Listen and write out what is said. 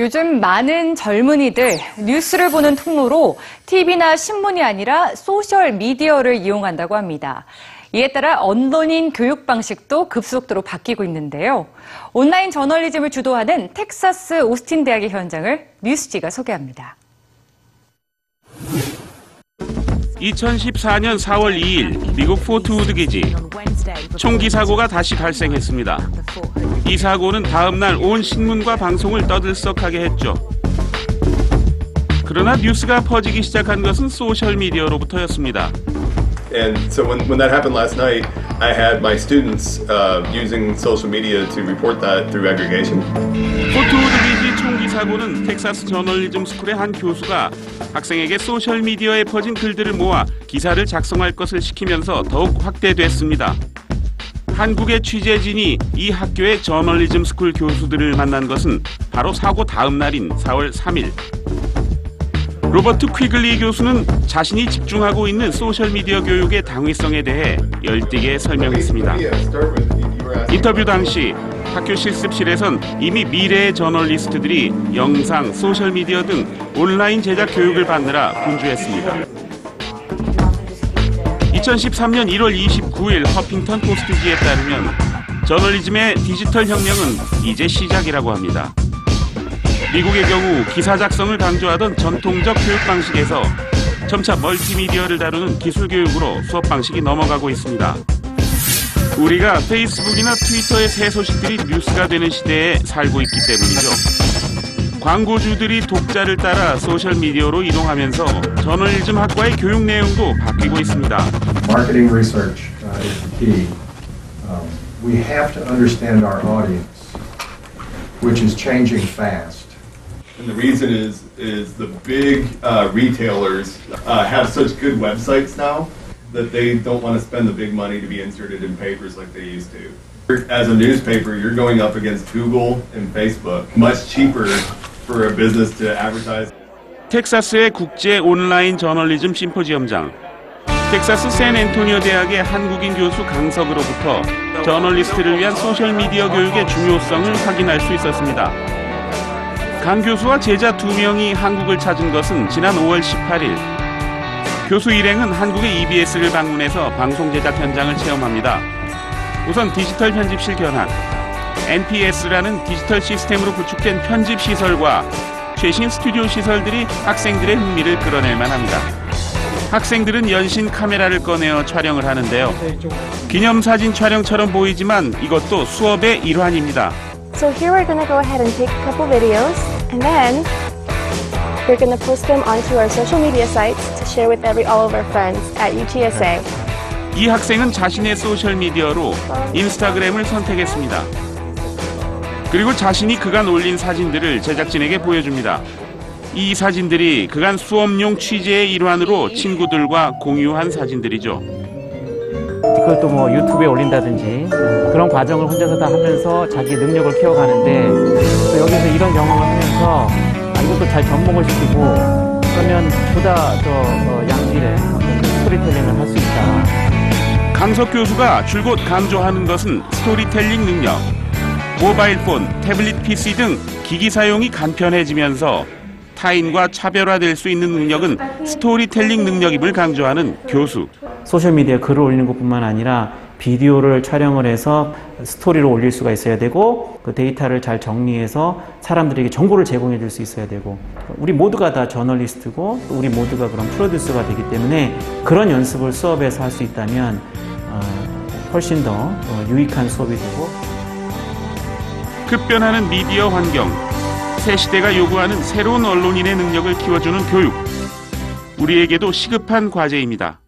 요즘 많은 젊은이들 뉴스를 보는 통로로 TV나 신문이 아니라 소셜 미디어를 이용한다고 합니다. 이에 따라 언론인 교육 방식도 급속도로 바뀌고 있는데요. 온라인 저널리즘을 주도하는 텍사스 오스틴 대학의 현장을 뉴스G가 소개합니다. 2014년 4월 2일 미국 포트후드 기지 총기 사고가 다시 발생했습니다. 이 사고는 다음 날 온 신문과 방송을 떠들썩하게 했죠. 그러나 뉴스가 퍼지기 시작한 것은 소셜 미디어로부터였습니다. And so when, when that happened last night, I had my students uh, using social media to report that through aggregation. 포트후드 총기 사고는 텍사스 저널리즘 스쿨의 한 교수가 학생에게 소셜 미디어에 퍼진 글들을 모아 기사를 작성할 것을 시키면서 더욱 확대됐습니다. 한국의 취재진이 이 학교의 저널리즘 스쿨 교수들을 만난 것은 바로 사고 다음 날인 4월 3일. 로버트 퀴글리 교수는 자신이 집중하고 있는 소셜 미디어 교육의 당위성에 대해 열띠게 설명했습니다. 인터뷰 당시 학교 실습실에선 이미 미래의 저널리스트들이 영상, 소셜미디어 등 온라인 제작 교육을 받느라 분주했습니다. 2013년 1월 29일 허핑턴 포스트지에 따르면 저널리즘의 디지털 혁명은 이제 시작이라고 합니다. 미국의 경우 기사 작성을 강조하던 전통적 교육 방식에서 점차 멀티미디어를 다루는 기술 교육으로 수업 방식이 넘어가고 있습니다. 우리가 페이스북이나 트위터의 새 소식들이 뉴스가 되는 시대에 살고 있기 때문이죠. 광고주들이 독자를 따라 소셜 미디어로 이동하면서 저널리즘 학과의 교육 내용도 바뀌고 있습니다. Marketing research uh, is the key. Um, we have to understand our audience, which is changing fast. And the reason is is the big uh, retailers uh, have such good websites now that they don't want to spend the big money to be inserted in papers like they used to. As a newspaper, you're going up against Google and Facebook. Much cheaper for a business to advertise. 텍사스의 국제 온라인 저널리즘 심포지엄장, 텍사스 샌 앤토니오 대학의 한국인 교수 강석으로부터 저널리스트를 위한 소셜 미디어 교육의 중요성을 확인할 수 있었습니다. 강 교수와 제자 두 명이 한국을 찾은 것은 지난 5월 18일. 교수 일행은 한국의 EBS를 방문해서 방송 제작 현장을 체험합니다. 우선 디지털 편집실 견학, NPS라는 디지털 시스템으로 구축된 편집 시설과 최신 스튜디오 시설들이 학생들의 흥미를 끌어낼 만합니다. 학생들은 연신 카메라를 꺼내어 촬영을 하는데요. 기념사진 촬영처럼 보이지만 이것도 수업의 일환입니다. So here we're gonna go ahead and take a couple videos and then we're gonna post them onto our social media sites share with every all of our friends at UTSA. 이 학생은 자신의 소셜 미디어로 인스타그램을 선택했습니다. 그리고 자신이 그간 올린 사진들을 제작진에게 보여줍니다. 이 사진들이 그간 수업용 취재의 일환으로 친구들과 공유한 사진들이죠. 그것도 뭐 유튜브에 올린다든지 그런 과정을 혼자서 다 하면서 자기 능력을 키워가는데 또 여기서 이런 경험을 하면서 아, 이것도 잘 접목을 시키고 그러면 보다 더 어, 양질의 어떤 스토리텔링을 할 수 있다. 강석 교수가 줄곧 강조하는 것은 스토리텔링 능력. 모바일 폰, 태블릿 PC 등 기기 사용이 간편해지면서 타인과 차별화될 수 있는 능력은 스토리텔링 능력임을 강조하는 교수. 소셜미디어에 글을 올리는 것뿐만 아니라 비디오를 촬영을 해서 스토리를 올릴 수가 있어야 되고 그 데이터를 잘 정리해서 사람들에게 정보를 제공해 줄 수 있어야 되고 우리 모두가 다 저널리스트고 또 우리 모두가 그런 프로듀서가 되기 때문에 그런 연습을 수업에서 할 수 있다면 어, 훨씬 더 어, 유익한 수업이 되고 급변하는 미디어 환경, 새 시대가 요구하는 새로운 언론인의 능력을 키워주는 교육. 우리에게도 시급한 과제입니다.